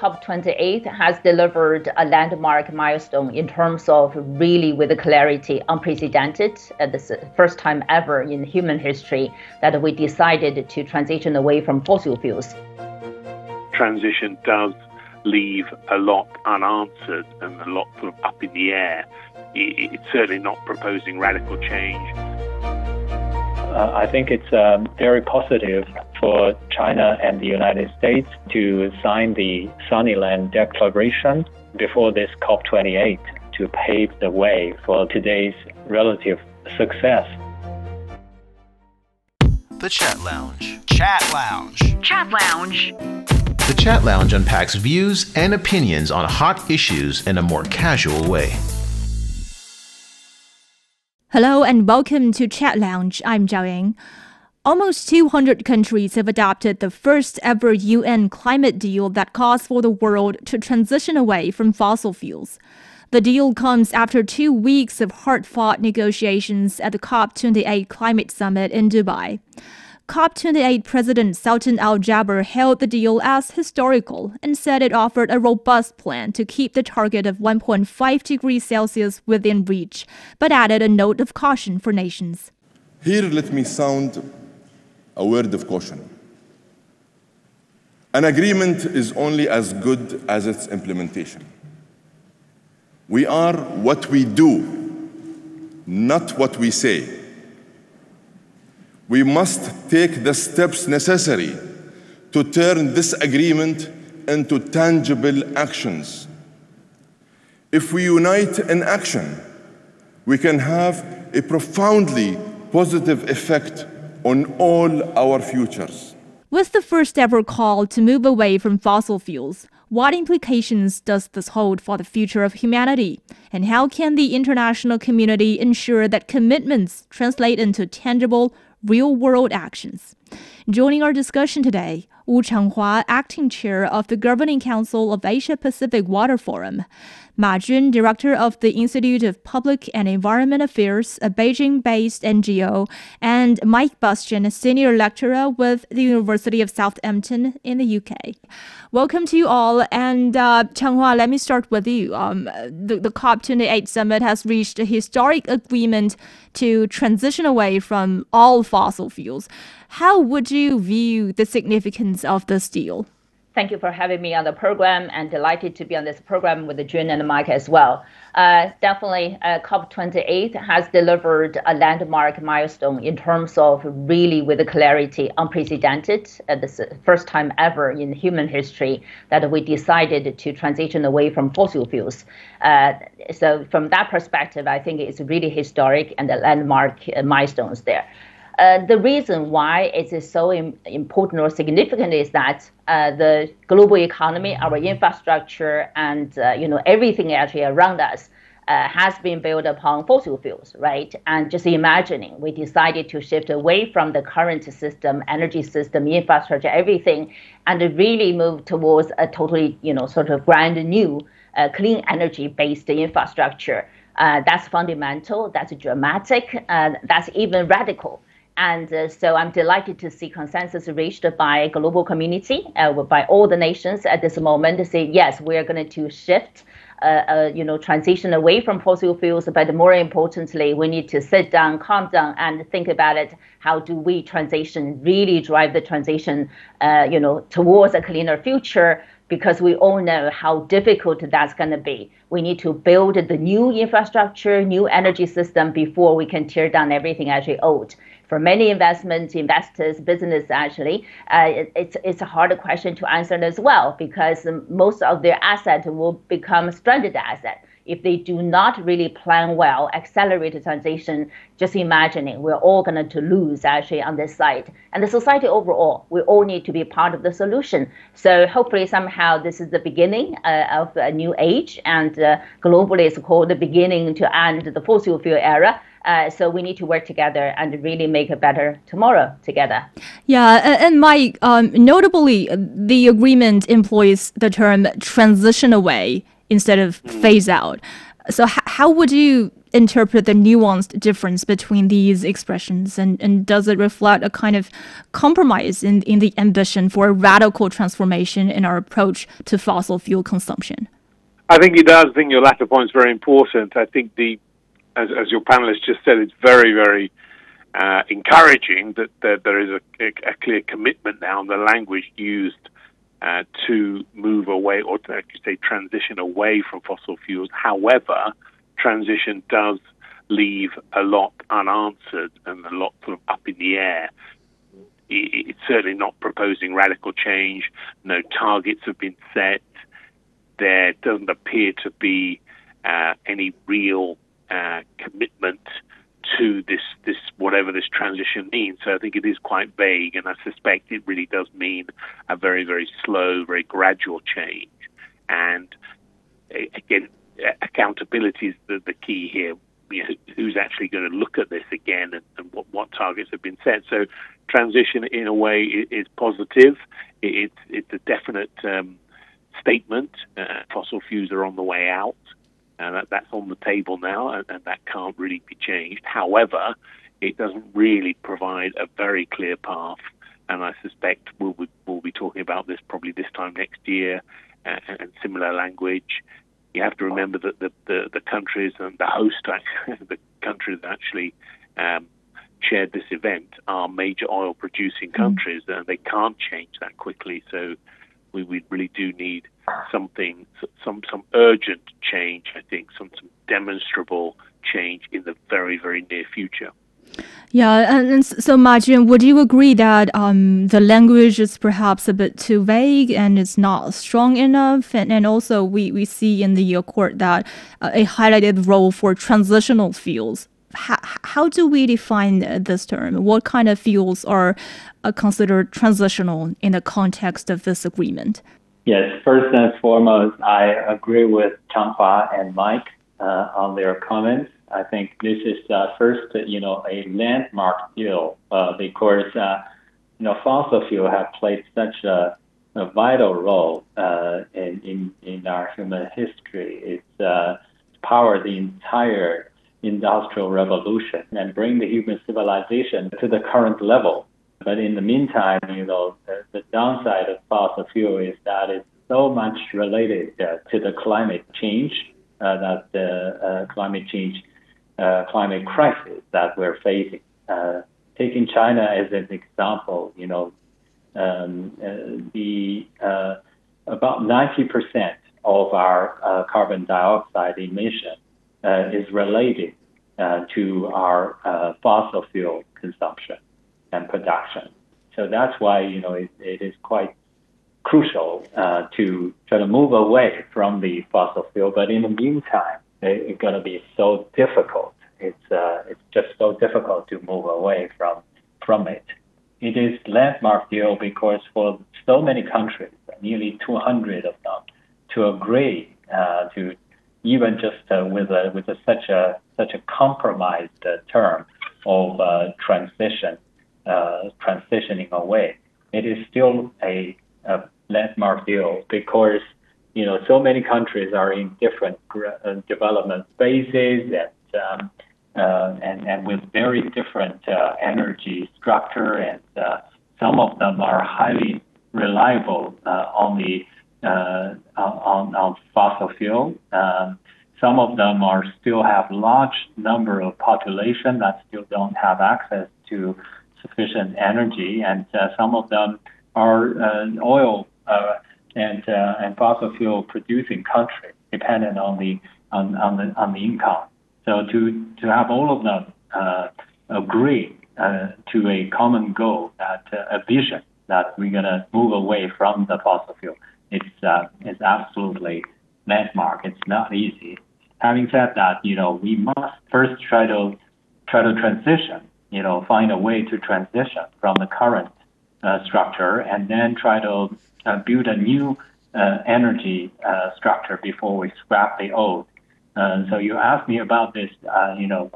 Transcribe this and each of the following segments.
COP28 has delivered a landmark milestone in terms of really, with a clarity, unprecedented. Uh, this first time ever in human history that we decided to transition away from fossil fuels. Transition does leave a lot unanswered and a lot up in the air. It's certainly not proposing radical change. Uh, I think it's um, very positive for China and the United States to sign the Sunnyland Declaration before this COP28 to pave the way for today's relative success. The Chat Lounge. Chat Lounge. Chat Lounge. The Chat Lounge unpacks views and opinions on hot issues in a more casual way. Hello and welcome to Chat Lounge. I'm Zhao Ying. Almost 200 countries have adopted the first ever UN climate deal that calls for the world to transition away from fossil fuels. The deal comes after two weeks of hard fought negotiations at the COP28 climate summit in Dubai. COP28 President Sultan Al Jaber hailed the deal as historical and said it offered a robust plan to keep the target of 1.5 degrees Celsius within reach, but added a note of caution for nations. Here, let me sound a word of caution. An agreement is only as good as its implementation. We are what we do, not what we say. We must take the steps necessary to turn this agreement into tangible actions. If we unite in action, we can have a profoundly positive effect on all our futures. With the first ever call to move away from fossil fuels, what implications does this hold for the future of humanity? And how can the international community ensure that commitments translate into tangible, real world actions? Joining our discussion today, Wu Changhua, acting chair of the Governing Council of Asia Pacific Water Forum, Ma Jun, director of the Institute of Public and Environment Affairs, a Beijing based NGO, and Mike Bastin, senior lecturer with the University of Southampton in the UK. Welcome to you all. And uh, Changhua, let me start with you. Um, the, the COP28 summit has reached a historic agreement to transition away from all fossil fuels. How would you view the significance of this deal? Thank you for having me on the program and delighted to be on this program with Jun and Mike as well. Uh, definitely, uh, COP28 has delivered a landmark milestone in terms of really, with clarity, unprecedented. Uh, this first time ever in human history that we decided to transition away from fossil fuels. Uh, so, from that perspective, I think it's really historic and the landmark uh, milestones there. Uh, the reason why it is so Im- important or significant is that uh, the global economy, our infrastructure, and uh, you know everything actually around us uh, has been built upon fossil fuels, right? And just imagining, we decided to shift away from the current system, energy system, infrastructure, everything, and really move towards a totally, you know, sort of brand new uh, clean energy-based infrastructure. that's fundamental. That's dramatic. that's even radical. And uh, so I'm delighted to see consensus reached by global community, uh, by all the nations at this moment to say, yes, we are going to shift, uh, uh, you know, transition away from fossil fuels. But more importantly, we need to sit down, calm down, and think about it. How do we transition, really drive the transition, uh, you know, towards a cleaner future? Because we all know how difficult that's going to be. We need to build the new infrastructure, new energy system before we can tear down everything actually old for many investment investors, business actually, uh, it, it's it's a harder question to answer as well because most of their asset will become stranded asset if they do not really plan well, accelerate the transition. Just imagining we're all going to lose actually on this side, and the society overall, we all need to be part of the solution. So hopefully somehow this is the beginning uh, of a new age, and uh, globally it's called the beginning to end the fossil fuel era. Uh, so we need to work together and really make a better tomorrow together. Yeah, and Mike, um, notably, the agreement employs the term transition away instead of phase out. So, h- how would you interpret the nuanced difference between these expressions? And, and does it reflect a kind of compromise in, in the ambition for a radical transformation in our approach to fossil fuel consumption? I think it does. I think your latter point is very important. I think the, as, as your panelists just said, it's very, very uh, encouraging that, that there is a, a, clear commitment now in the language used uh, to move away or to say transition away from fossil fuels. However, transition does leave a lot unanswered and a lot sort of up in the air. It's certainly not proposing radical change. No targets have been set. There doesn't appear to be uh, any real uh, commitment to this this whatever this transition means. So I think it is quite vague, and I suspect it really does mean a very very slow, very gradual change. And again, accountability is the, the key here. You know, who's actually going to look at this again, and, and what, what targets have been set? So transition, in a way, is, positive. It's it's a definite um, statement. Uh, fossil fuels are on the way out and that, that's on the table now, and, and that can't really be changed. However, it doesn't really provide a very clear path, and I suspect we'll be, we'll be talking about this probably this time next year, uh, and similar language. You have to remember that the, the, the countries and the host, the countries that actually um, shared this event are major oil producing mm-hmm. countries, and they can't change that quickly. So we, we really do need something, some some urgent change. I think some some demonstrable change in the very very near future. Yeah, and, and so Ma Jun, would you agree that um, the language is perhaps a bit too vague and it's not strong enough? And, and also, we, we see in the accord that uh, a highlighted role for transitional fuels. How, how do we define this term? What kind of fuels are uh, considered transitional in the context of this agreement? Yes, first and foremost, I agree with Changhua and Mike uh, on their comments. I think this is uh, first, you know, a landmark deal uh, because, uh, you know, fossil fuel have played such a, a vital role in, in, in our human history. It's powered the entire industrial revolution and bring the human civilization to the current level. But in the meantime, you know, the, the downside of fossil fuel is that it's so much related uh, to the climate change, uh, that the uh, climate change, uh, climate crisis that we're facing. Uh, taking China as an example, you know, um, uh, the about 90% of our carbon dioxide emission is related to our fossil fuel consumption and production. So that's why you know it, it is quite crucial uh, to try to move away from the fossil fuel. But in the meantime, it, it's going to be so difficult. It's uh, it's just so difficult to move away from from it. It is landmark deal because for so many countries, nearly 200 of them, to agree uh, to even just uh, with a, with a, such a such a compromised uh, term of uh, transition uh, transitioning away, it is still a, a, landmark deal because you know so many countries are in different uh, development phases and um, uh, and and with very different energy structure and some of them are highly reliable on the on, on fossil fuel. Um, some of them are still have large number of population that still don't have access to sufficient energy, and uh, some of them are uh, oil uh, and and fossil fuel producing country, dependent on the on, on the on the income. So to to have all of them agree to a common goal, that a vision that we're gonna move away from the fossil fuel, it's it's absolutely landmark. It's not easy. Having said that, you know, we must first try to try to transition you know, find a way to transition from the current uh, structure and then try to uh, build a new uh, energy uh, structure before we scrap the old. Uh, so you asked me about this, uh, you know,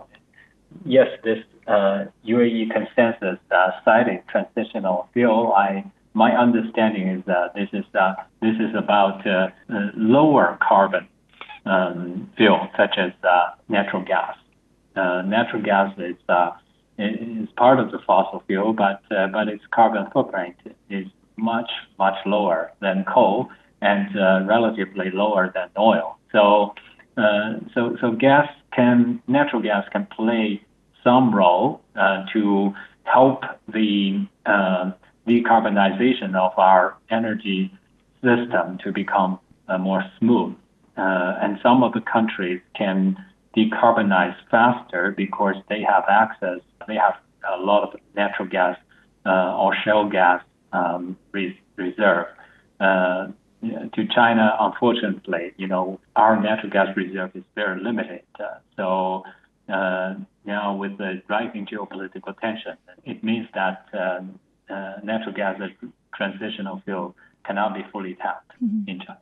yes, this UAE consensus cited transitional fuel. I my understanding is that this is this is about lower carbon um, fuel such as natural gas uh, natural gas is uh, is part of the fossil fuel, but uh, but its carbon footprint is much much lower than coal and uh, relatively lower than oil. So uh, so so gas can natural gas can play some role uh, to help the uh, decarbonization of our energy system to become uh, more smooth. and some of the countries can decarbonize faster because they have access, they have a lot of natural gas uh, or shale gas um, re- reserve. Uh, to China, unfortunately, you know, our natural gas reserve is very limited. Uh, so uh, now with the rising geopolitical tension, it means that um, uh, natural gas as transitional fuel cannot be fully tapped mm-hmm. in China.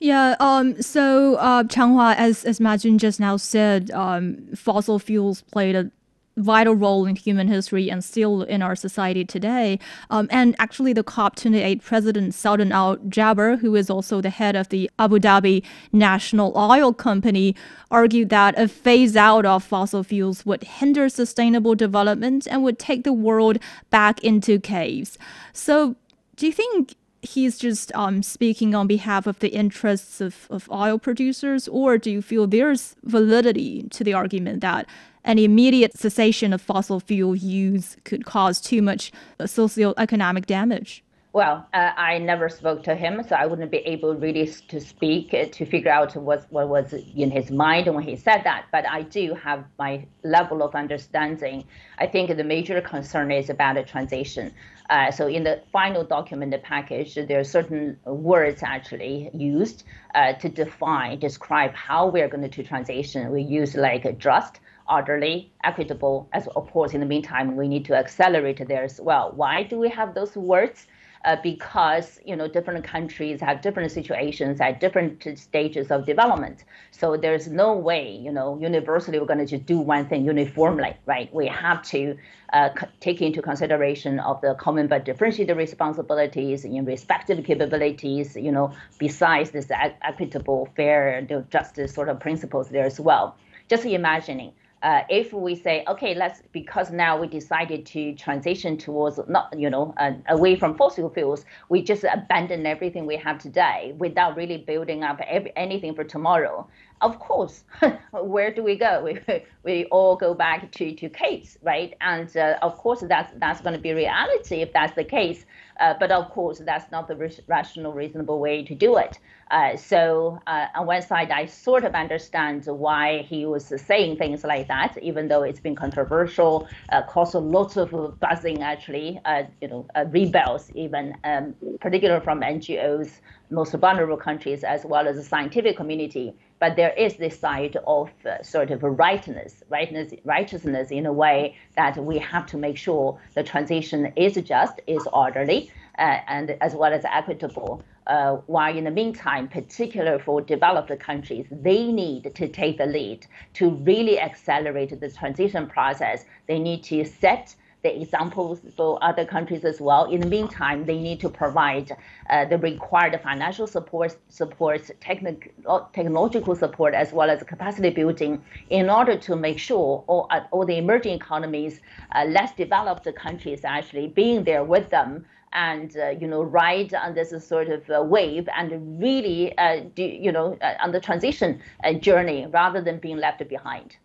Yeah. Um. So, uh, Changhua, as as Ma Jun just now said, um, fossil fuels played a vital role in human history and still in our society today. Um, and actually, the COP28 president, Sultan Al Jaber, who is also the head of the Abu Dhabi National Oil Company, argued that a phase out of fossil fuels would hinder sustainable development and would take the world back into caves. So, do you think he's just um, speaking on behalf of the interests of, of oil producers, or do you feel there's validity to the argument that an immediate cessation of fossil fuel use could cause too much socioeconomic damage? Well, uh, I never spoke to him, so I wouldn't be able really to speak uh, to figure out what, what was in his mind when he said that. But I do have my level of understanding. I think the major concern is about the transition. Uh, so in the final document the package, there are certain words actually used uh, to define, describe how we're going to transition. We use like just, orderly, equitable, as of course in the meantime we need to accelerate there as well. Why do we have those words? uh, because you know different countries have different situations at different stages of development. So there's no way you know universally we're going to just do one thing uniformly, right? We have to uh, take into consideration of the common but differentiated responsibilities in respective capabilities. You know, besides this equitable, fair, justice sort of principles there as well. Just imagining uh, if we say, okay, let's because now we decided to transition towards not, you know, uh, away from fossil fuels, we just abandon everything we have today without really building up every, anything for tomorrow. Of course, where do we go? We, we all go back to, to caves, right? And uh, of course, that's that's going to be reality if that's the case. Uh, but of course, that's not the rational, reasonable way to do it. Uh, so uh, on one side, I sort of understand why he was saying things like that, even though it's been controversial, uh, caused lots of buzzing actually, uh, you know, uh, rebels even, um, particularly from NGOs, most vulnerable countries, as well as the scientific community. But there is this side of sort of rightness, rightness, righteousness in a way that we have to make sure the transition is just, is orderly, uh, and as well as equitable. Uh, while in the meantime, particularly for developed countries, they need to take the lead to really accelerate the transition process. They need to set the examples for other countries as well. In the meantime, they need to provide uh, the required financial support, support technic- technological support, as well as capacity building in order to make sure all, uh, all the emerging economies, uh, less developed countries actually being there with them and uh, you know ride on this sort of uh, wave and really uh, do you know uh, on the transition uh, journey rather than being left behind.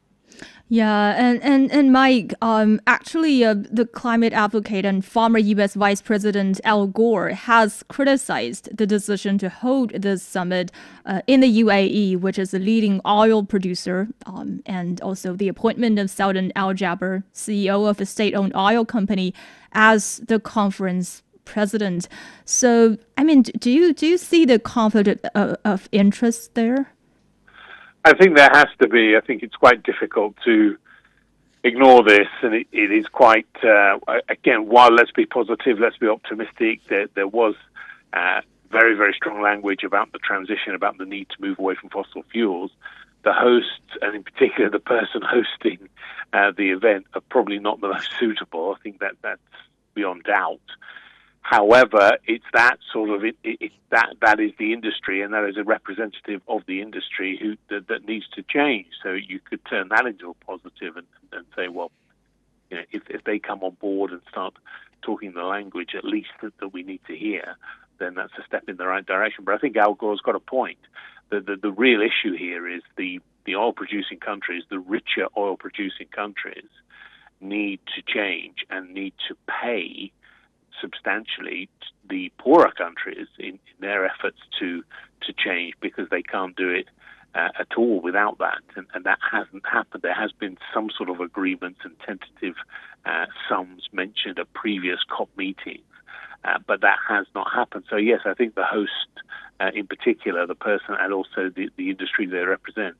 Yeah, and and and Mike, um, actually, uh, the climate advocate and former U.S. Vice President Al Gore has criticized the decision to hold this summit uh, in the UAE, which is a leading oil producer, um, and also the appointment of Sultan Al Jaber, CEO of a state-owned oil company, as the conference president. So, I mean, do you do you see the conflict of, of interest there? I think there has to be. I think it's quite difficult to ignore this, and it, it is quite uh, again. While let's be positive, let's be optimistic. There, there was uh, very, very strong language about the transition, about the need to move away from fossil fuels. The host, and in particular the person hosting uh, the event, are probably not the most suitable. I think that that's beyond doubt. However, it's that sort of it, it, that that is the industry, and that is a representative of the industry who that, that needs to change. So you could turn that into a positive and, and say, well, you know, if if they come on board and start talking the language at least that, that we need to hear, then that's a step in the right direction. But I think Al Gore's got a point. The the, the real issue here is the the oil producing countries, the richer oil producing countries, need to change and need to pay substantially the poorer countries in, in their efforts to to change because they can't do it uh, at all without that, and, and, that hasn't happened. There has been some sort of agreement and tentative uh, sums mentioned at previous COP meetings, uh, but that has not happened. So yes, I think the host, uh, in particular, the person and also the, the industry they represent,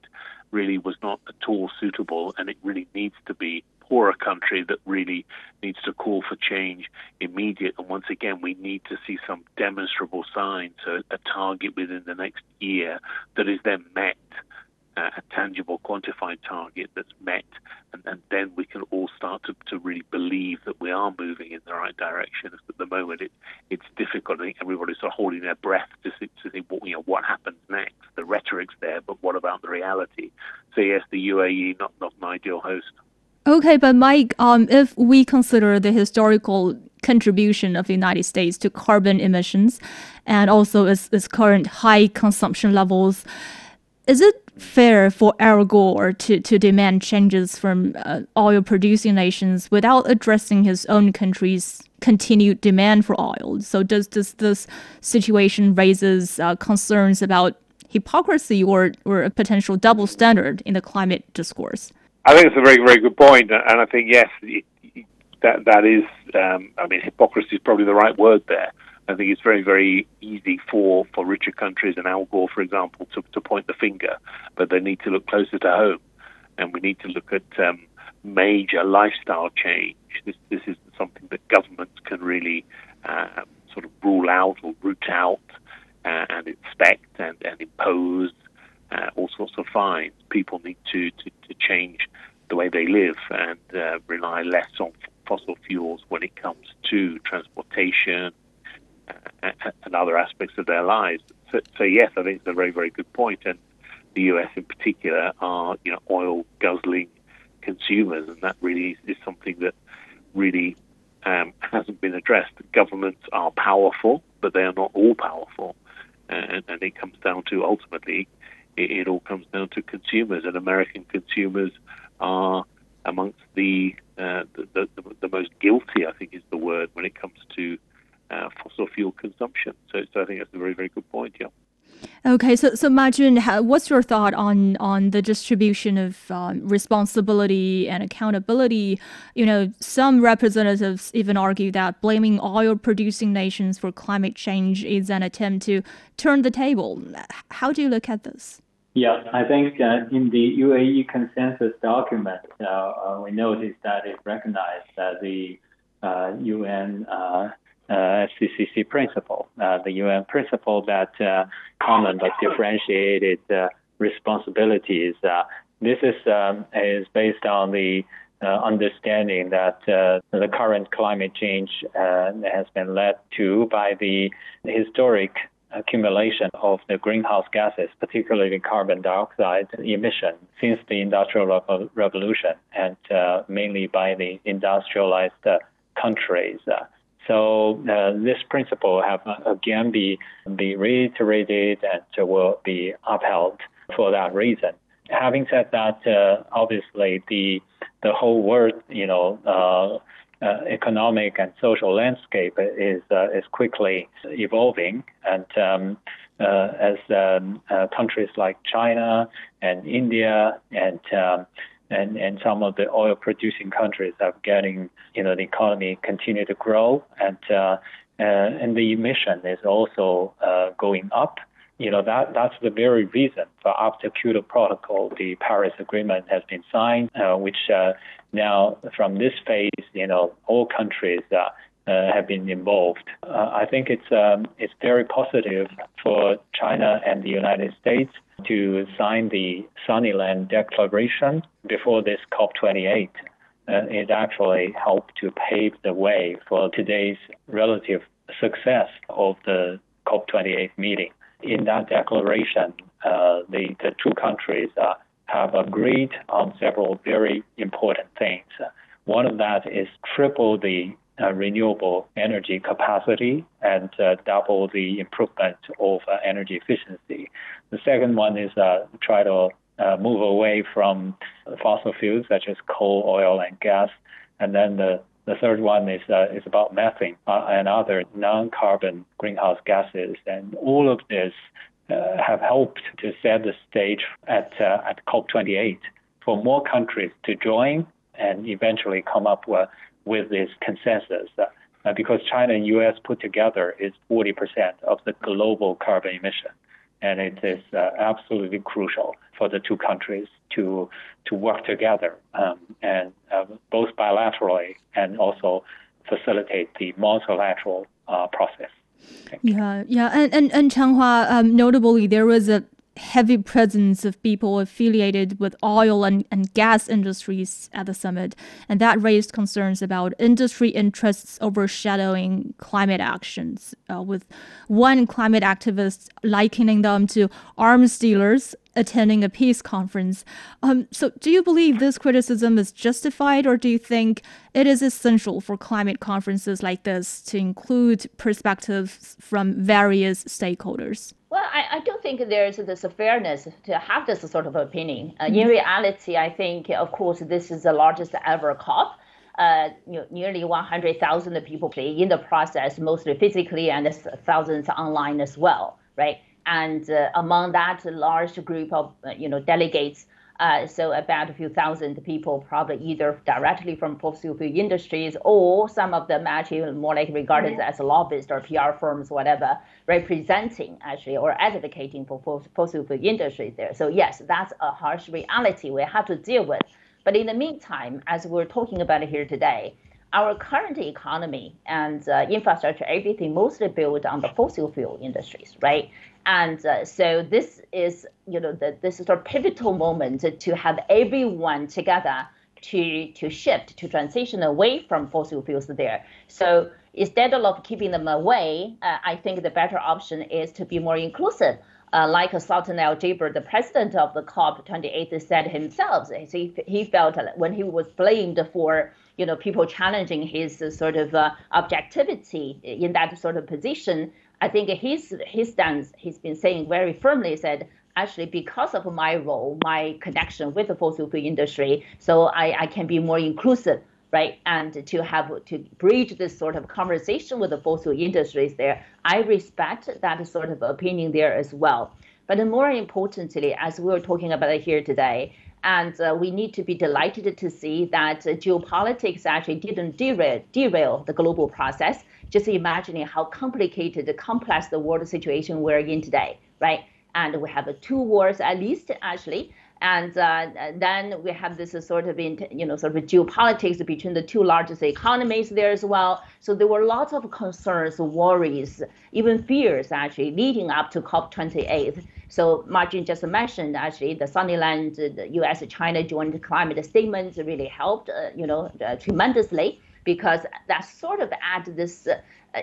really was not at all suitable, and it really needs to be poorer country that really needs to call for change immediate. And once again, we need to see some demonstrable signs, a target within the next year that is then met, uh, a tangible, quantified target that's met, and, and then we can all start to, to really believe that we are moving in the right direction. At the moment, it, it's difficult. I think everybody's sort of holding their breath to see, to see what, you know, what happens next. The rhetoric's there, but what about the reality? So yes, the UAE not not an ideal host. Okay, but Mike, um, if we consider the historical contribution of the United States to carbon emissions and also its, its current high consumption levels, is it fair for Al Gore to, to demand changes from uh, oil producing nations without addressing his own country's continued demand for oil? So does, does this situation raises uh, concerns about hypocrisy or, or a potential double standard in the climate discourse? I think it's a very, very good point, and I think yes, that that is. Um, I mean, hypocrisy is probably the right word there. I think it's very, very easy for, for richer countries and Al Gore, for example, to, to point the finger, but they need to look closer to home, and we need to look at um, major lifestyle change. This this is something that governments can really uh, sort of rule out or root out uh, and inspect and, and impose uh, all sorts of fines. People need to, to, to change the way they live and uh, rely less on fossil fuels when it comes to transportation uh, and other aspects of their lives. So, so, yes, I think it's a very, very good point. And the US in particular are, you know, oil guzzling consumers, and that really is, something that really um, hasn't been addressed. Governments are powerful, but they are not all powerful, and, and it comes down to ultimately it, it all comes down to consumers, and American consumers are amongst the, uh, the, the, the most guilty, I think is the word, when it comes to uh, fossil fuel consumption. So, so I think that's a very, very good point. Yeah. Okay, so so Ma Jun, what's your thought on on the distribution of um, responsibility and accountability? You know, some representatives even argue that blaming oil-producing nations for climate change is an attempt to turn the table. How do you look at this? Yeah, I think uh, in the UAE consensus document, uh, uh, we noticed that it recognized the UN uh, FCCC uh, principle, uh, the UN principle that common but differentiated responsibilities. this is um, is based on the understanding that the current climate change has been led to by the historic accumulation of the greenhouse gases, particularly carbon dioxide emission, since the Industrial Revolution, and uh, mainly by the industrialized uh, countries. So uh, this principle have uh, again be be reiterated and will be upheld for that reason. Having said that, uh, obviously the the whole world, you know, uh, economic and social landscape is uh, is quickly evolving, and um, uh, as um, countries like China and India and um, and and some of the oil producing countries are getting you know the economy continue to grow. And uh, uh, and the emission is also uh, going up. You know that that's the very reason for after Kyoto Protocol, the Paris Agreement has been signed, uh, which uh, now from this phase, you know, all countries uh, uh have been involved. Uh, I think it's um, it's very positive for China and the United States to sign the Sunnyland Declaration before this COP28. Uh, it actually helped to pave the way for today's relative success of the COP28 meeting. In that declaration, uh, the, the two countries uh, have agreed on several very important things. One of that is triple the uh, renewable energy capacity and uh, double the improvement of uh, energy efficiency. The second one is uh, try to uh, move away from fossil fuels such as coal, oil, and gas. And then the, the third one is, uh, is about methane and other non-carbon greenhouse gases. And all of this have helped to set the stage at, at COP28 for more countries to join and eventually come up with with this consensus. Uh, because China and U.S. put together is 40% of the global carbon emission, and it is uh, absolutely crucial for the two countries to to work together um, and uh, both bilaterally and also facilitate the multilateral uh, process. Yeah, yeah, and and and Changhua, um, notably, there was a heavy presence of people affiliated with oil and, and gas industries at the summit, and that raised concerns about industry interests overshadowing climate actions, uh, with one climate activist likening them to arms dealers attending a peace conference. Um, so, do you believe this criticism is justified, or do you think it is essential for climate conferences like this to include perspectives from various stakeholders? Well, I, I don't think there's this fairness to have this sort of opinion. Uh, in mm-hmm. reality, I think, of course, this is the largest ever COP. Uh, you know, nearly 100,000 people play in the process, mostly physically, and thousands online as well, right? And uh, among that large group of uh, you know delegates, uh, so about a few thousand people, probably either directly from fossil fuel industries or some of them actually more like regarded mm-hmm. as lobbyists or PR firms, whatever, representing actually or advocating for fossil fuel industries there. So yes, that's a harsh reality we have to deal with. But in the meantime, as we're talking about here today, our current economy and uh, infrastructure, everything mostly built on the fossil fuel industries, right? And uh, so this is, you know, the, this sort of pivotal moment to have everyone together to to shift to transition away from fossil fuels there. So instead of keeping them away, uh, I think the better option is to be more inclusive. Uh, like Sultan Al Jaber, the president of the COP28, said himself, he, he felt when he was blamed for you know people challenging his sort of uh, objectivity in that sort of position. I think his his stance, he's been saying very firmly, said actually because of my role, my connection with the fossil fuel industry, so I, I can be more inclusive, right? And to have to bridge this sort of conversation with the fossil industries there, I respect that sort of opinion there as well. But more importantly, as we were talking about here today, and uh, we need to be delighted to see that uh, geopolitics actually didn't derail, derail the global process just imagining how complicated, complex the world situation we're in today, right? And we have two wars at least, actually. And uh, then we have this sort of, you know, sort of geopolitics between the two largest economies there as well. So there were lots of concerns, worries, even fears actually leading up to COP28. So Ma Jun just mentioned actually the Sunnyland, the U.S. China joint climate statements really helped, uh, you know, uh, tremendously because that sort of adds this uh,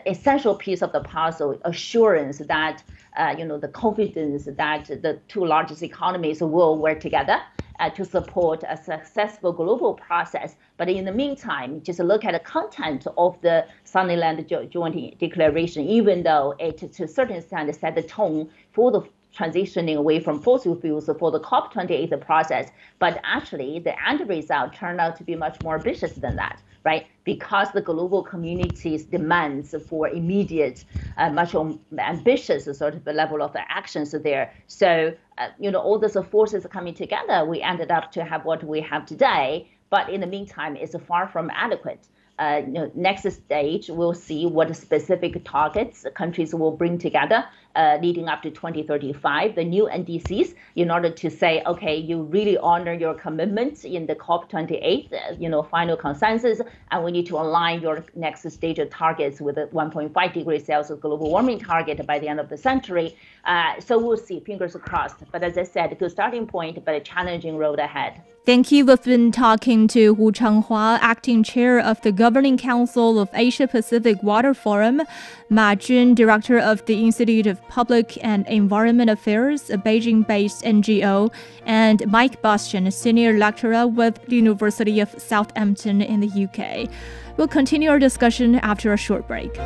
essential piece of the puzzle assurance that uh, you know the confidence that the two largest economies will work together uh, to support a successful global process. But in the meantime, just look at the content of the Sunnyland Joint Declaration, even though it to a certain extent set the tone for the transitioning away from fossil fuels for the COP28 process, but actually the end result turned out to be much more ambitious than that right? Because the global community's demands for immediate, uh, much ambitious sort of level of actions there. So, uh, you know, all those forces coming together, we ended up to have what we have today. But in the meantime, it's far from adequate uh, you know, next stage, we'll see what specific targets countries will bring together uh, leading up to 2035, the new NDCs, in order to say, okay, you really honor your commitments in the COP28, uh, you know, final consensus, and we need to align your next stage of targets with a 1.5 degrees Celsius global warming target by the end of the century. Uh, so we'll see, fingers crossed. But as I said, good starting point, but a challenging road ahead. Thank you. We've been talking to Wu Changhua, acting chair of the Governing Council of Asia Pacific Water Forum, Ma Jun, director of the Institute of Public and Environment Affairs, a Beijing based NGO, and Mike Bastin, senior lecturer with the University of Southampton in the UK. We'll continue our discussion after a short break.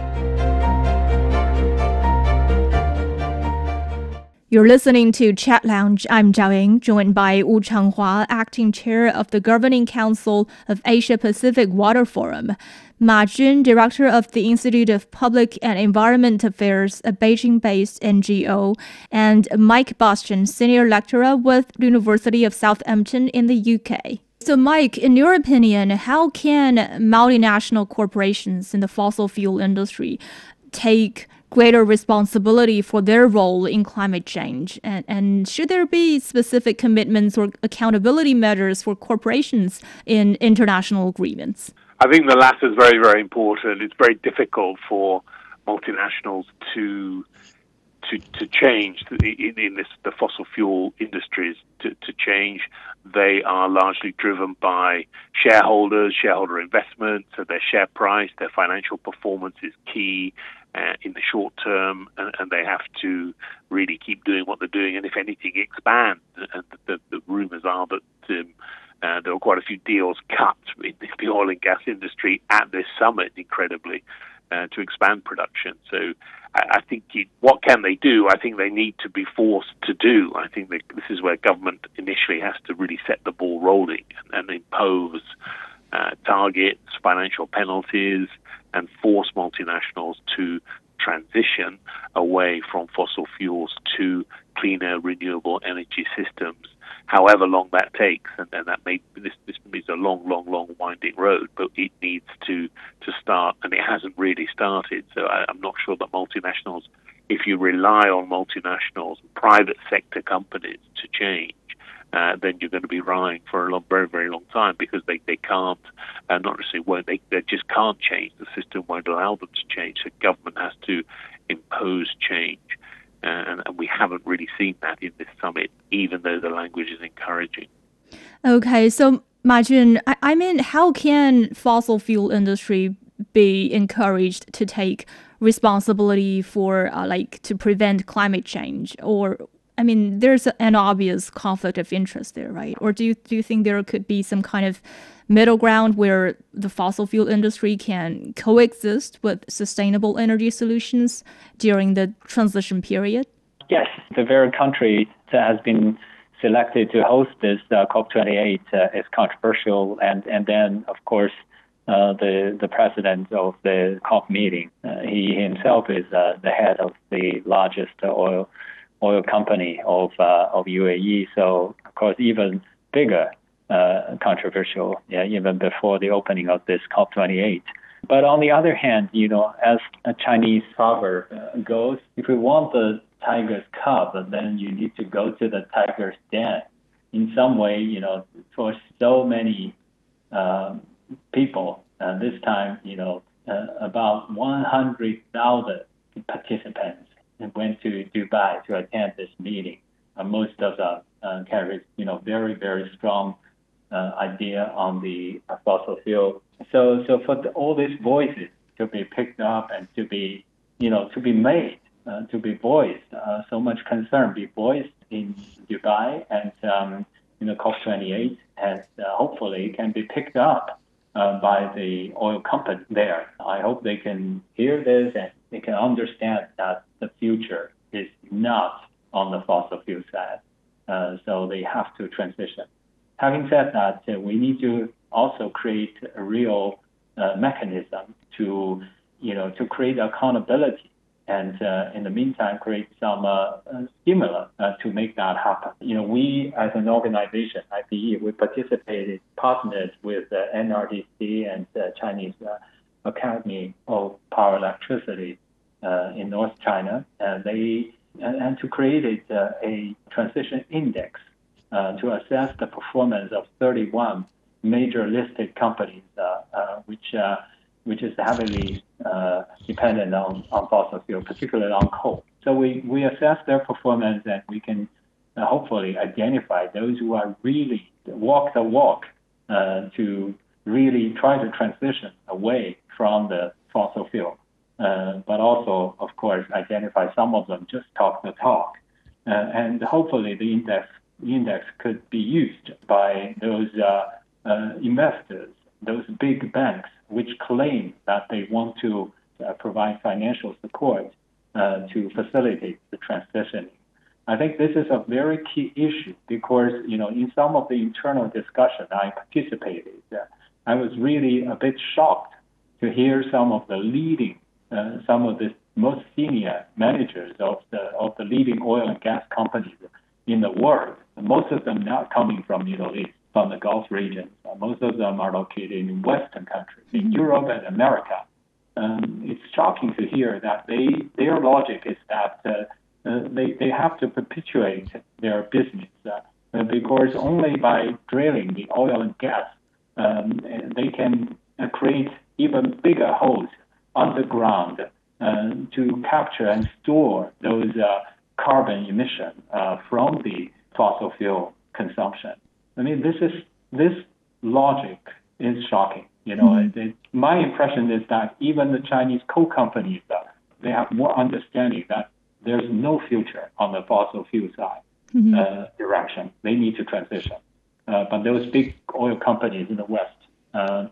You're listening to Chat Lounge. I'm Zhao Ying, joined by Wu Changhua, acting chair of the Governing Council of Asia Pacific Water Forum, Ma Jun, director of the Institute of Public and Environment Affairs, a Beijing-based NGO, and Mike Bastin, senior lecturer with the University of Southampton in the UK. So, Mike, in your opinion, how can multinational corporations in the fossil fuel industry take greater responsibility for their role in climate change? And, and should there be specific commitments or accountability measures for corporations in international agreements? I think the latter is very, very important. It's very difficult for multinationals to to, to change in, in this the fossil fuel industries to, to change. They are largely driven by shareholders, shareholder investment, so their share price, their financial performance is key uh, in the short term, and, and, they have to really keep doing what they're doing, and if anything, expand. And the, the, the rumors are that um, uh, there were quite a few deals cut in the oil and gas industry at this summit, incredibly, uh, to expand production. So I, I think it, what can they do? I think they need to be forced to do. I think that this is where government initially has to really set the ball rolling and, and impose uh, targets, financial penalties, and force multinationals to transition away from fossil fuels to cleaner renewable energy systems however long that takes. And, and that may this this is a long long long winding road but it needs to to start and it hasn't really started. So I, I'm not sure that multinationals if you rely on multinationals private sector companies to change uh, then you're going to be relying for a long, very, very long time because they, they can't, uh, not necessarily won't, they, they just can't change. The system won't allow them to change. So government has to impose change. Uh, and, and we haven't really seen that in this summit, even though the language is encouraging. Okay, so Ma Jun, I, I mean, how can fossil fuel industry be encouraged to take responsibility for uh, like to prevent climate change or I mean, there's an obvious conflict of interest there, right? Or do you do you think there could be some kind of middle ground where the fossil fuel industry can coexist with sustainable energy solutions during the transition period? Yes, the very country that has been selected to host this uh, COP28 uh, is controversial, and and then of course. Uh, the the president of the COP meeting, uh, he himself is uh, the head of the largest oil oil company of uh, of UAE. So of course, even bigger uh, controversial, yeah, even before the opening of this COP28. But on the other hand, you know, as a Chinese proverb uh, goes, if you want the tiger's cub, then you need to go to the tiger's den. In some way, you know, for so many um, people, uh, this time, you know, uh, about 100,000 participants went to Dubai to attend this meeting. Uh, most of them uh, carried, you know, very very strong uh, idea on the fossil fuel. So so for the, all these voices to be picked up and to be, you know, to be made, uh, to be voiced, uh, so much concern be voiced in Dubai and um, you know COP28, and uh, hopefully can be picked up. Uh, by the oil company there. I hope they can hear this and they can understand that the future is not on the fossil fuel side. Uh, so they have to transition. Having said that, uh, we need to also create a real uh, mechanism to, you know, to create accountability and uh, in the meantime create some uh, uh, stimulus to make that happen. You know, we as an organization, IPE, we participated, partnered with NRDC and Chinese Academy of Power Electricity uh, in North China, and they and, and to create a, a transition index uh, to assess the performance of 31 major listed companies, uh, uh which uh, which is heavily uh, dependent on, on fossil fuel, particularly on coal. So we, we assess their performance and we can uh, hopefully identify those who are really walk the walk uh, to really try to transition away from the fossil fuel. Uh, but also, of course, identify some of them just talk the talk. Uh, and hopefully the index, index could be used by those uh, uh, investors, those big banks, which claim that they want to provide financial support to facilitate the transition. I think this is a very key issue because, you know, in some of the internal discussion I participated, I was really a bit shocked to hear some of the leading, uh, some of the most senior managers of the of the leading oil and gas companies in the world. Most of them not coming from Middle East, from the Gulf region. Most of them are located in Western countries, in mm-hmm. Europe and America. Um, it's shocking to hear that they their logic is that uh, uh, they they have to perpetuate their business uh, because only by drilling the oil and gas um, they can uh, create even bigger holes underground uh, to capture and store those uh, carbon emission uh, from the fossil fuel consumption. I mean, this is this logic is shocking. You know, mm-hmm. it, my impression is that even the Chinese coal companies, uh, they have more understanding that there's no future on the fossil fuel side mm-hmm. uh, direction. They need to transition. Uh, but those big oil companies in the West, uh,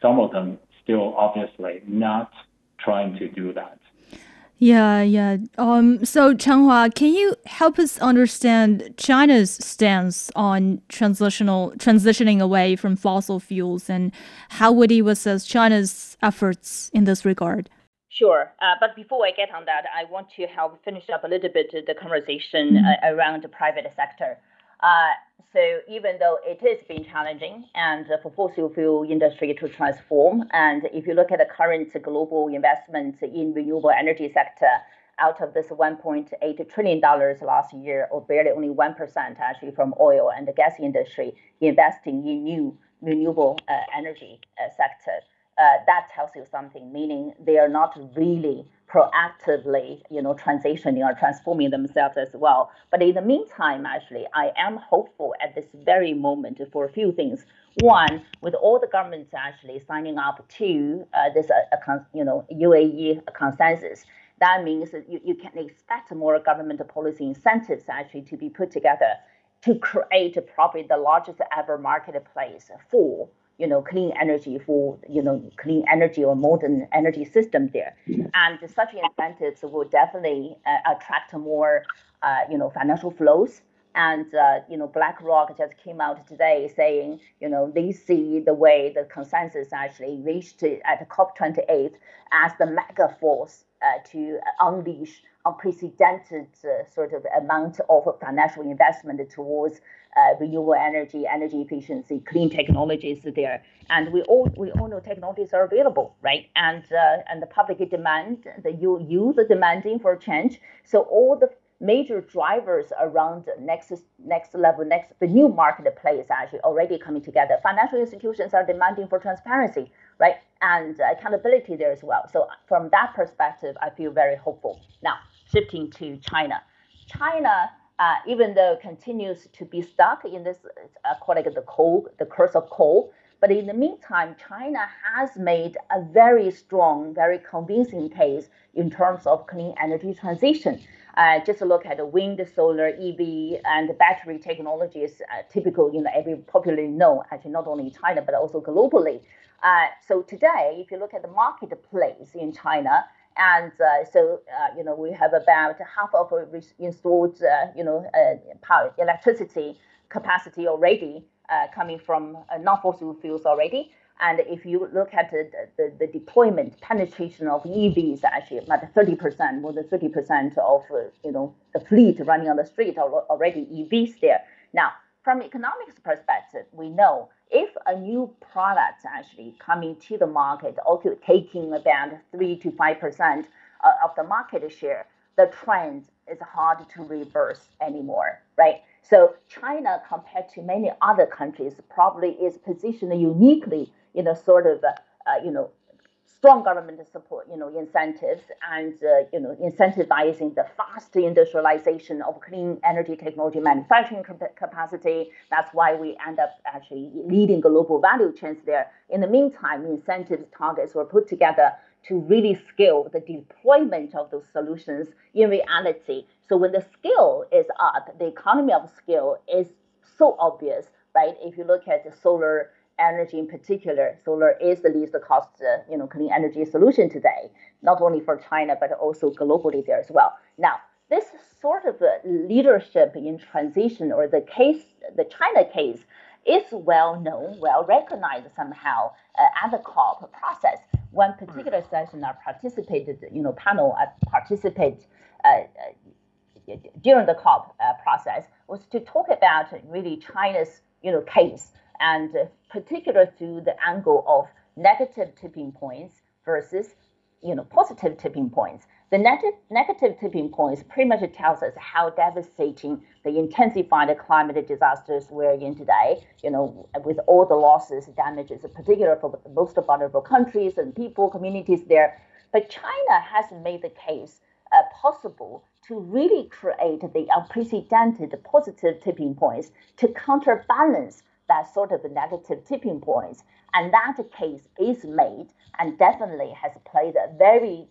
some of them still obviously not trying to do that. Yeah, yeah. Um, so Changhua, can you help us understand China's stance on transitional transitioning away from fossil fuels, and how would you assess China's efforts in this regard? Sure. Uh, but before I get on that, I want to help finish up a little bit the conversation mm-hmm. uh, around the private sector. Uh, so even though it has been challenging and for fossil fuel industry to transform, and if you look at the current global investment in renewable energy sector, out of this 1.8 trillion dollars last year, or barely only 1% actually from oil and the gas industry investing in new renewable uh, energy uh, sector uh, that tells you something, meaning they are not really proactively, you know, transitioning or transforming themselves as well. But in the meantime, actually, I am hopeful at this very moment for a few things. One, with all the governments actually signing up to uh, this, uh, you know, UAE consensus, that means that you, you can expect more government policy incentives actually to be put together to create probably the largest ever marketplace for you know, clean energy for, you know, clean energy or modern energy system there. And such incentives will definitely uh, attract more, uh, you know, financial flows. And, uh, you know, BlackRock just came out today saying, you know, they see the way the consensus actually reached at COP28 as the mega force uh, to unleash unprecedented uh, sort of amount of financial investment towards uh, renewable energy, energy efficiency, clean technologies there. And we all we all know technologies are available, right? And uh, and the public demand, the youth are demanding for change. So all the major drivers around next next level, next the new marketplace actually already coming together. Financial institutions are demanding for transparency, right, and accountability there as well. So from that perspective, I feel very hopeful. Now shifting to China, China uh, even though continues to be stuck in this, uh, call it the coal, the curse of coal. But in the meantime, China has made a very strong, very convincing case in terms of clean energy transition. Uh, just look at the wind, solar, EV, and battery technologies, uh, typical, you know, every popularly known, actually not only in China, but also globally. Uh, so today, if you look at the marketplace in China, and uh, so, uh, you know, we have about half of our installed, uh, you know, power electricity capacity already coming from non-fossil fuels already. And if you look at the, the, the, deployment penetration of EVs, actually about 30%, more than 30% of you know the fleet running on the street are already EVs there. Now, from economics perspective, we know if a new product actually coming to the market, also taking about three to five percent uh, of the market share, the trend is hard to reverse anymore, right? So China, compared to many other countries, probably is positioned uniquely in know, sort of, uh, you know, strong government support, you know, incentives and uh, you know incentivizing the fast industrialization of clean energy technology manufacturing capacity. That's why we end up actually leading global value chains there. In the meantime, incentives targets were put together to really scale the deployment of those solutions in reality. So when the scale is up, the economy of scale is so obvious, right? If you look at the solar energy in particular, solar is the least cost, uh, you know, clean energy solution today, not only for China but also globally there as well. Now, this sort of leadership in transition or the case, the China case, is well known, well recognized somehow uh, at the COP process. One particular session I participated, you know, panel I participated uh, uh, during the COP uh, process was to talk about really China's, you know, case and particular through the angle of negative tipping points versus you know positive tipping points. The neg- negative tipping points pretty much tells us how devastating the intensified climate disasters we're in today. You know, with all the losses, damages, particularly for most vulnerable countries and people, communities there. But China has made the case uh, possible to really create the unprecedented positive tipping points to counterbalance that sort of negative tipping points. And that case is made and definitely has played a very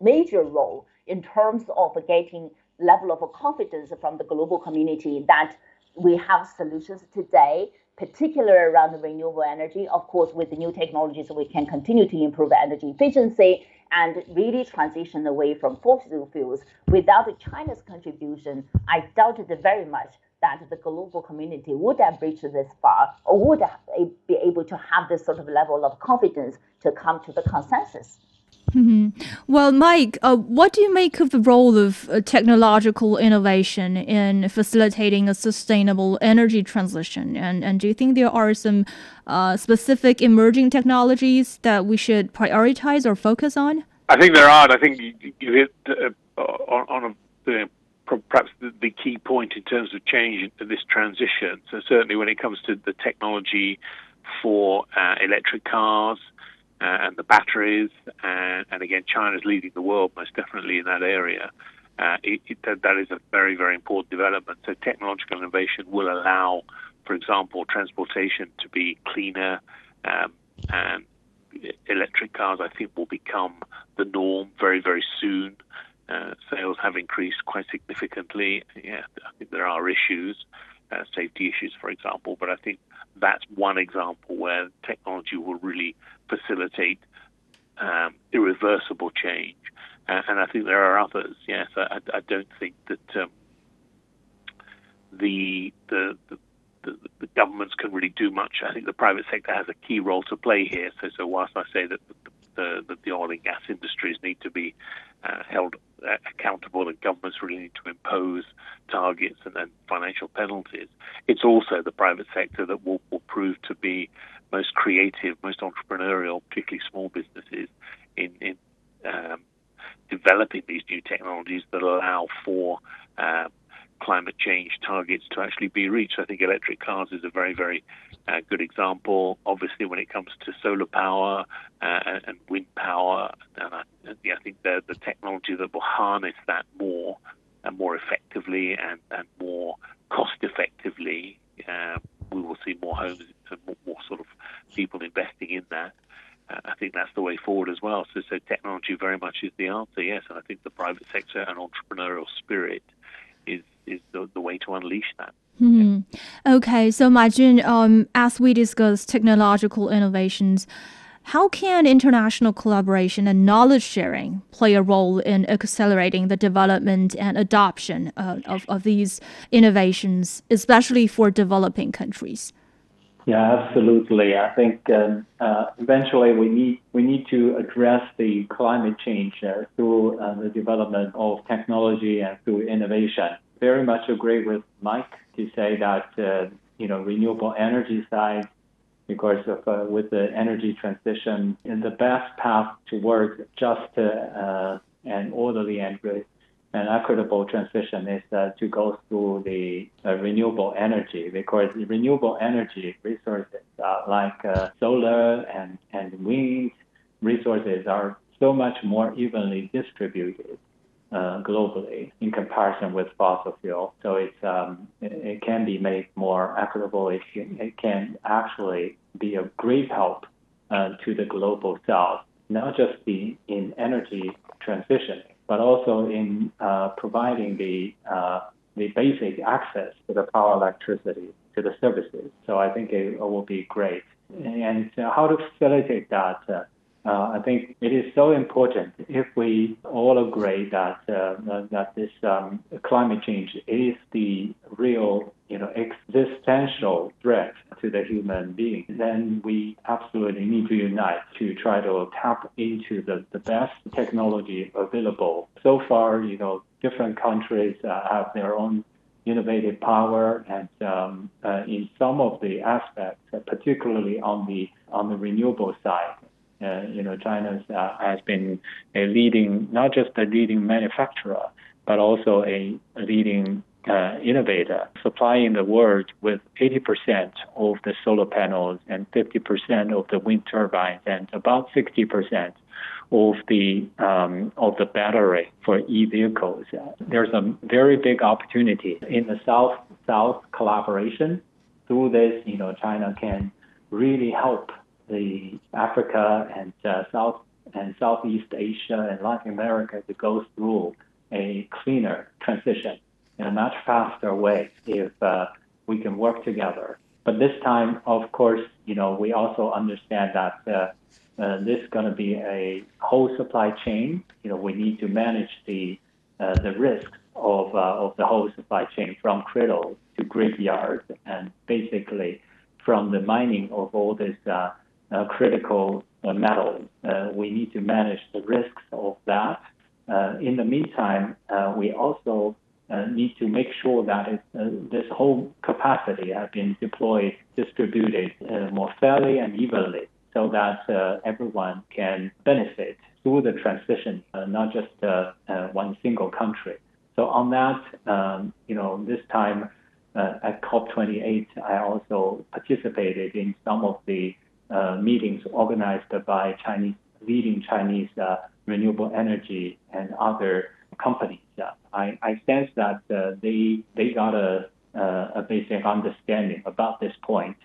major role in terms of getting level of confidence from the global community that we have solutions today, particularly around the renewable energy. Of course, with the new technologies, we can continue to improve energy efficiency and really transition away from fossil fuels. Without China's contribution, I doubted very much that the global community would have reached this far or would be able to have this sort of level of confidence to come to the consensus. Mm-hmm. Well, Mike, uh, what do you make of the role of uh, technological innovation in facilitating a sustainable energy transition? And, and do you think there are some uh, specific emerging technologies that we should prioritize or focus on? I think there are. I think you, you hit uh, on, on a perhaps the, the, key point in terms of change this transition. So certainly when it comes to the technology for uh, electric cars uh, and the batteries, and, and, again, China's leading the world most definitely in that area. Uh, it, it, that is a very, very important development. So technological innovation will allow, for example, transportation to be cleaner, um, and electric cars, I think, will become the norm very, very soon. Uh, sales have increased quite significantly. Yeah, I think there are issues, uh, safety issues, for example, but I think that's one example where technology will really facilitate um, irreversible change. Uh, and I think there are others. Yes, I, I don't think that um, the, the, the the, governments can really do much. I think the private sector has a key role to play here. So, so whilst I say that the, the, the, oil and gas industries need to be uh, held accountable and governments really need to impose targets and then financial penalties. It's also the private sector that will, will prove to be most creative, most entrepreneurial, particularly small businesses, in, in um, developing these new technologies that allow for um, climate change targets to actually be reached. I think electric cars is a very, very uh, good example. Obviously, when it comes to solar power uh, and wind power, and I, yeah, I think the, the technology that will harness that more and more effectively and, and more cost effectively, uh, we will see more homes and more, more sort of people investing in that. Uh, I think that's the way forward as well. So, so technology very much is the answer, yes. And I think the private sector and entrepreneurial spirit is is the, the way to unleash that. Hmm. Okay, so Ma Jun, um, as we discuss technological innovations, how can international collaboration and knowledge sharing play a role in accelerating the development and adoption uh, of, of these innovations, especially for developing countries? Yeah, absolutely. I think um, uh, eventually we need we need to address the climate change uh, through uh, the development of technology and through innovation very much agree with Mike to say that uh, you know renewable energy side, because of uh, with the energy transition, and the best path towards just uh, an orderly and and equitable transition is uh, to go through the uh, renewable energy because renewable energy resources uh, like solar and and wind resources are so much more evenly distributed uh, globally in comparison with fossil fuel. So it's um, it, it, can be made more equitable. It, it can actually be a great help uh, to the global south, not just the, in energy transition, but also in uh, providing the uh, the basic access to the power electricity to the services. So I think it, it will be great. And how to facilitate that? Uh, uh, I think it is so important if we all agree that uh, that this um, climate change is the real, you know, existential threat to the human being. Then we absolutely need to unite to try to tap into the, the best technology available. So far, you know, different countries uh, have their own innovative power, and um, uh, in some of the aspects, particularly on the on the renewable side, uh, you know, China uh, has been a leading, not just a leading manufacturer, but also a leading uh, innovator, supplying the world with 80% of the solar panels and 50% of the wind turbines and about 60% of the um, of the battery for e-vehicles. There's a very big opportunity in the South-South collaboration. Through this, you know, China can really help the Africa and uh, South and Southeast Asia and Latin America to go through a cleaner transition in a much faster way if uh, we can work together. But this time, of course, you know, we also understand that uh, uh, this is going to be a whole supply chain. You know, we need to manage the uh, the risks of uh, of the whole supply chain from cradle to graveyard, and basically from the mining of all this uh, uh, critical uh, metals. Uh, we need to manage the risks of that. in the meantime, we also need to make sure that it, this whole capacity has been deployed, distributed more fairly and evenly so that uh, everyone can benefit through the transition, uh, not just uh, one single country. So on that, um, you know, this time at COP28, I also participated in some of the uh, meetings organized by Chinese leading Chinese uh, renewable energy and other companies. Uh, I, I sense that uh, they they got a a basic understanding about this point.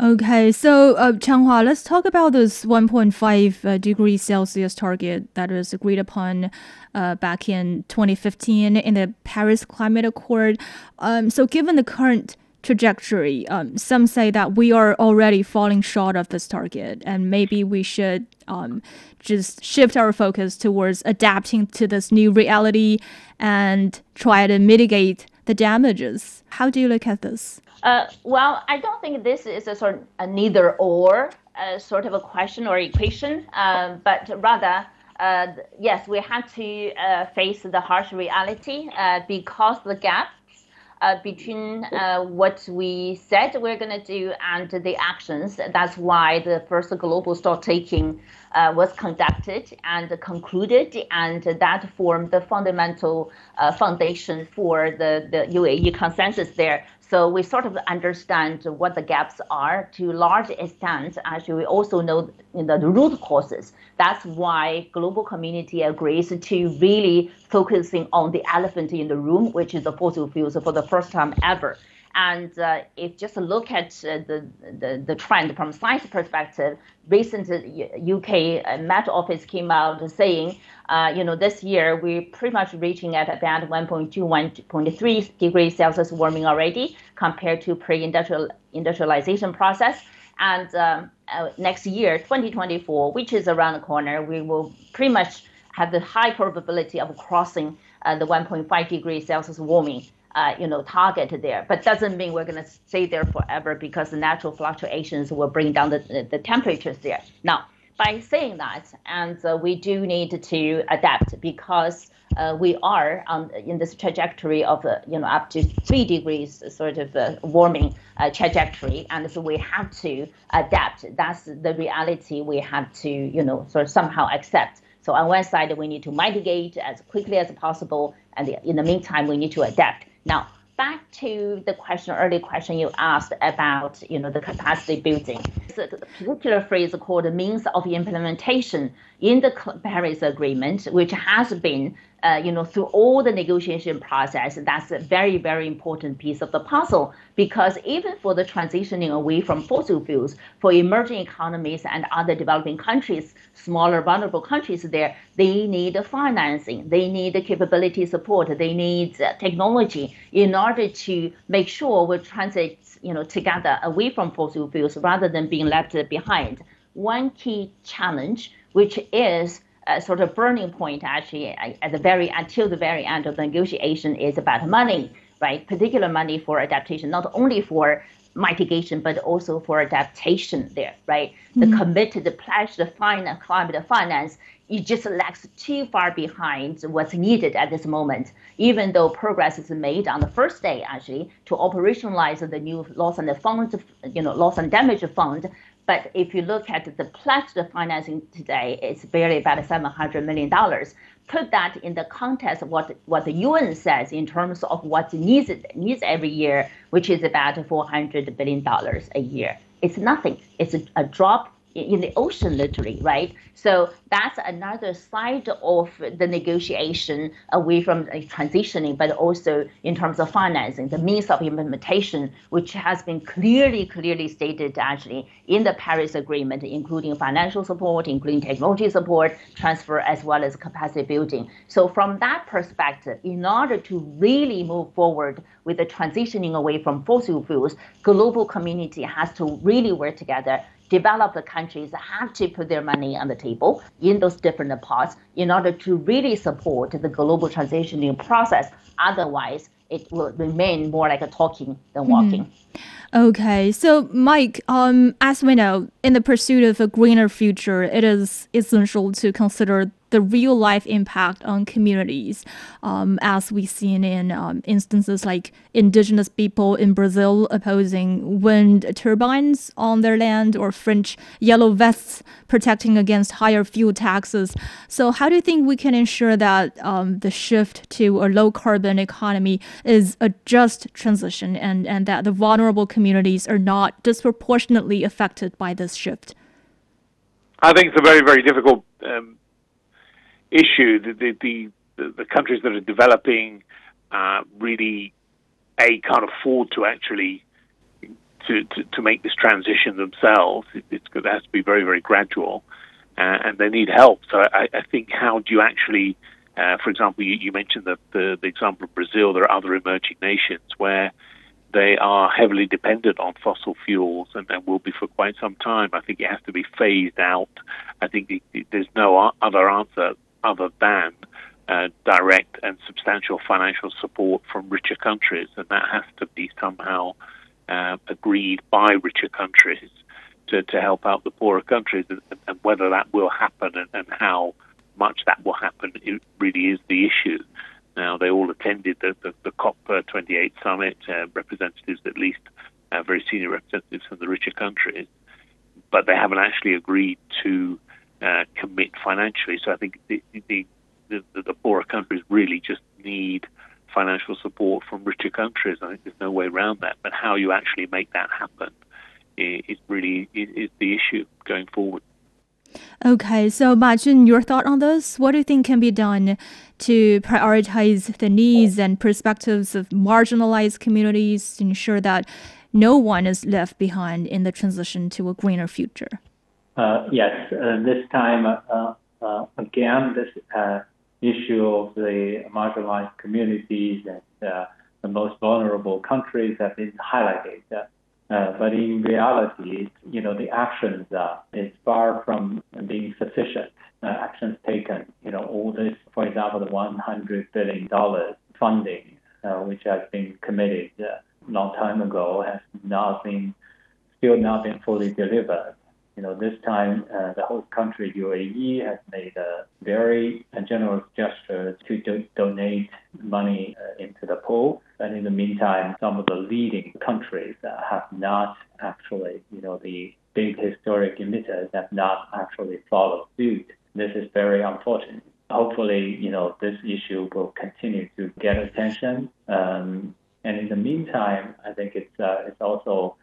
Okay, so uh, Changhua, let's talk about this 1.5 uh, degrees Celsius target that was agreed upon uh, back in 2015 in the Paris Climate Accord. Um, so, given the current trajectory. Um, some say that we are already falling short of this target, and maybe we should um, just shift our focus towards adapting to this new reality and try to mitigate the damages. How do you look at this? Uh, well, I don't think this is a sort of a neither or uh, sort of a question or equation, uh, but rather. Uh, yes, we have to uh, face the harsh reality because the gap uh, between uh, what we said we're going to do and the actions. That's why the first global stock taking uh, was conducted and concluded, and that formed the fundamental uh, foundation for the, the UAE consensus there. So we sort of understand what the gaps are to large extent. Actually, we also know know, the root causes. That's why global community agrees to really focusing on the elephant in the room, which is the fossil fuels for the first time ever. And uh, if just look at uh, the, the, the trend from science perspective, recent UK uh, Met Office came out saying, uh, you know, this year we're pretty much reaching at about 1.2, 1.3 degrees Celsius warming already compared to pre-industrial industrialization process. And um, uh, next year, 2024, which is around the corner, we will pretty much have the high probability of crossing uh, the 1.5 degrees Celsius warming uh, you know, target there. But doesn't mean we're going to stay there forever because the natural fluctuations will bring down the, the temperatures there. Now, by saying that, and uh, we do need to adapt because uh, we are on, in this trajectory of uh, you know up to three degrees sort of uh, warming uh, trajectory, and so we have to adapt. That's the reality we have to you know sort of somehow accept. So on one side, we need to mitigate as quickly as possible, and in the meantime, we need to adapt. Now, back to the question, early question you asked about, you know, the capacity building. a particular phrase called means of implementation in the Paris Agreement, which has been uh, you know, through all the negotiation process, that's a very, very important piece of the puzzle. Because even for the transitioning away from fossil fuels, for emerging economies and other developing countries, smaller vulnerable countries there, they need financing, they need capability support, they need uh, technology in order to make sure we transit, you know, together away from fossil fuels rather than being left behind. One key challenge, which is a sort of burning point actually at the very until the very end of the negotiation is about money, right? Particular money for adaptation, not only for mitigation but also for adaptation there, right? Mm-hmm. The committed, the pledge, the fine climate finance, it just lags too far behind what's needed at this moment. Even though progress is made on the first day, actually, to operationalize the new loss and the fund, you know, loss and damage fund, but if you look at the pledged financing today, it's barely about $700 million. Put that in the context of what, what the UN says in terms of what needs, needs every year, which is about $400 billion a year. It's nothing. It's a, a drop in the ocean, literally, right? So that's another side of the negotiation away from transitioning, but also in terms of financing, the means of implementation, which has been clearly, clearly stated actually in the Paris Agreement, including financial support, including technology support, transfer, as well as capacity building. So from that perspective, in order to really move forward with the transitioning away from fossil fuels, global community has to really work together developed countries have to put their money on the table in those different parts in order to really support the global transitioning process. Otherwise, it will remain more like a talking than walking. Mm. Okay, so Mike, um, as we know, in the pursuit of a greener future, it is essential to consider the real life impact on communities, um, as we've seen in um, instances like indigenous people in Brazil opposing wind turbines on their land, or French yellow vests protecting against higher fuel taxes. So, how do you think we can ensure that um, the shift to a low carbon economy is a just transition and, and that the vulnerable communities are not disproportionately affected by this shift? I think it's a very, very difficult um, issue. The, the, the, the countries that are developing uh, really a can't afford to actually to, to, to make this transition themselves. It, it's, it has to be very very gradual, uh, and they need help. So I, I think how do you actually, uh, for example, you, you mentioned the, the, the example of Brazil. There are other emerging nations where they are heavily dependent on fossil fuels and, and will be for quite some time. I think it has to be phased out. I think it, it, there's no other answer other than uh, direct and substantial financial support from richer countries, and that has to be somehow uh, agreed by richer countries to, to help out the poorer countries. And, and whether that will happen and, and, how much that will happen really is the issue. Now, they all attended the, the, the COP28 summit, uh, representatives, at least uh, very senior representatives from the richer countries, but they haven't actually agreed to uh, commit financially. So I think the, the, the, the poorer countries really just need financial support from richer countries. I think there's no way around that. But how you actually make that happen is really is the issue going forward. Okay, so Ma Jun, your thought on this? What do you think can be done to prioritize the needs and perspectives of marginalized communities to ensure that no one is left behind in the transition to a greener future? Uh, yes, uh, this time uh, uh again, this uh, issue of the marginalized communities and uh, the most vulnerable countries have been highlighted. but in reality, you know, the actions is far from being sufficient. actions taken, you know, all this, for example, the 100 billion dollars funding, which has been committed a long time ago, has not been still not been fully delivered you know, this time uh, the host country UAE has made a very generous gesture to do- donate money uh, into the pool. And in the meantime, some of the leading countries uh, have not actually, you know, the big historic emitters have not actually followed suit. This is very unfortunate. Hopefully, you know, this issue will continue to get attention. Um, and in the meantime, I think it's uh, it's also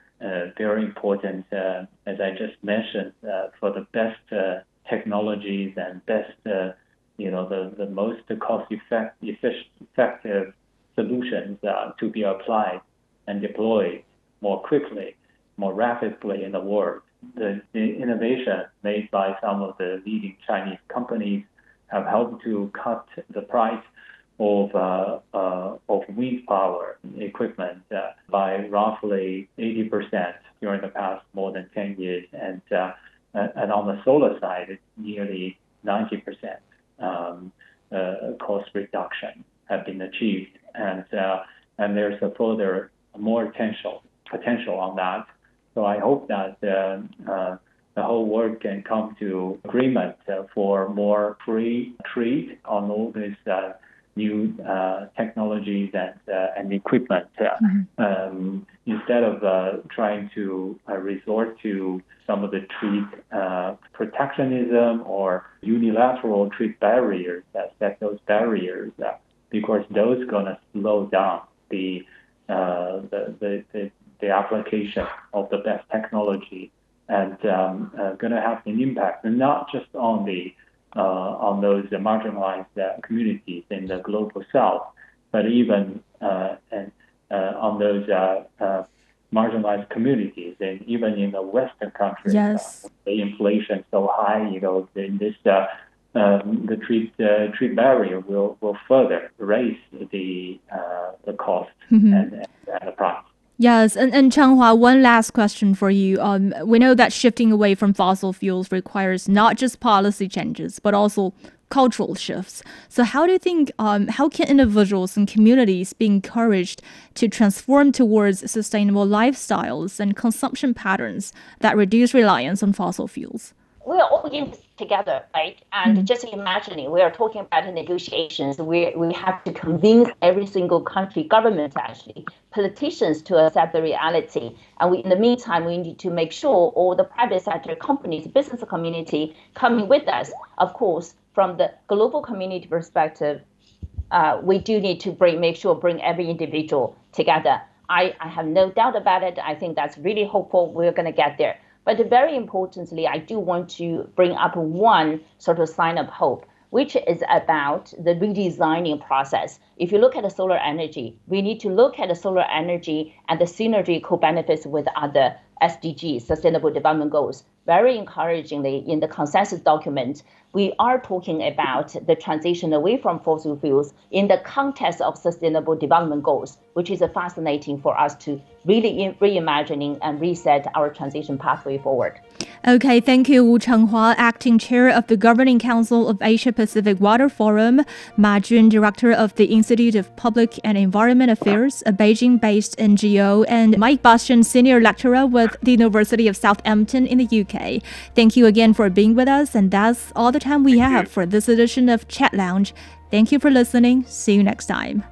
very important, uh, as I just mentioned, uh, for the best uh, technologies and best, uh, you know, the, the most cost effect, effective solutions uh, to be applied and deployed more quickly, more rapidly in the world. The, the innovation made by some of the leading Chinese companies have helped to cut the price of uh, uh, of wind power equipment uh, by roughly 80% during the past more than 10 years, and uh, and on the solar side, nearly 90% um, uh, cost reduction have been achieved, and uh, and there's a further more potential potential on that. So I hope that the whole world can come to agreement for more free trade on all these new uh, technologies and uh, and equipment mm-hmm. um, instead of uh, trying to uh, resort to some of the trade uh, protectionism or unilateral trade barriers that set those barriers because those going to slow down the, the, the, the the application of the best technology and um, going to have an impact and not just on the on those marginalized uh, communities in the global south, but even uh, and, on those marginalized communities, and even in the Western countries, yes. the inflation so high, you know, in this um, the trade uh, trade barrier will will further raise the uh, the cost mm-hmm. and, and, the price. Yes, and, and Changhua, one last question for you. Um, we know that shifting away from fossil fuels requires not just policy changes, but also cultural shifts. So, how do you think, um, how can individuals and communities be encouraged to transform towards sustainable lifestyles and consumption patterns that reduce reliance on fossil fuels? We are all in this together, right? And mm-hmm. just imagining we are talking about negotiations, we, we have to convince every single country government, actually, politicians to accept the reality. And we, in the meantime, we need to make sure all the private sector companies, business community coming with us. Of course, from the global community perspective, uh, we do need to bring, make sure bring every individual together. I, I have no doubt about it. I think that's really hopeful. We're going to get there. But very importantly, I do want to bring up one sort of sign of hope, which is about the redesigning process. If you look at the solar energy, we need to look at the solar energy and the synergy co-benefits with other SDGs, Sustainable Development Goals. Very encouragingly, in the consensus document, we are talking about the transition away from fossil fuels in the context of Sustainable Development Goals, which is fascinating for us to really reimagining and reset our transition pathway forward. Okay, thank you, Wu Changhua, Acting Chair of the Governing Council of Asia Pacific Water Forum, Ma Jun, Director of the Institute of Public and Environment Affairs, a Beijing based NGO, and Mike Bastin, Senior Lecturer with the University of Southampton in the UK. Okay, thank you again for being with us, and that's all the time we have for this edition of Chat Lounge. Thank you for listening. See you next time.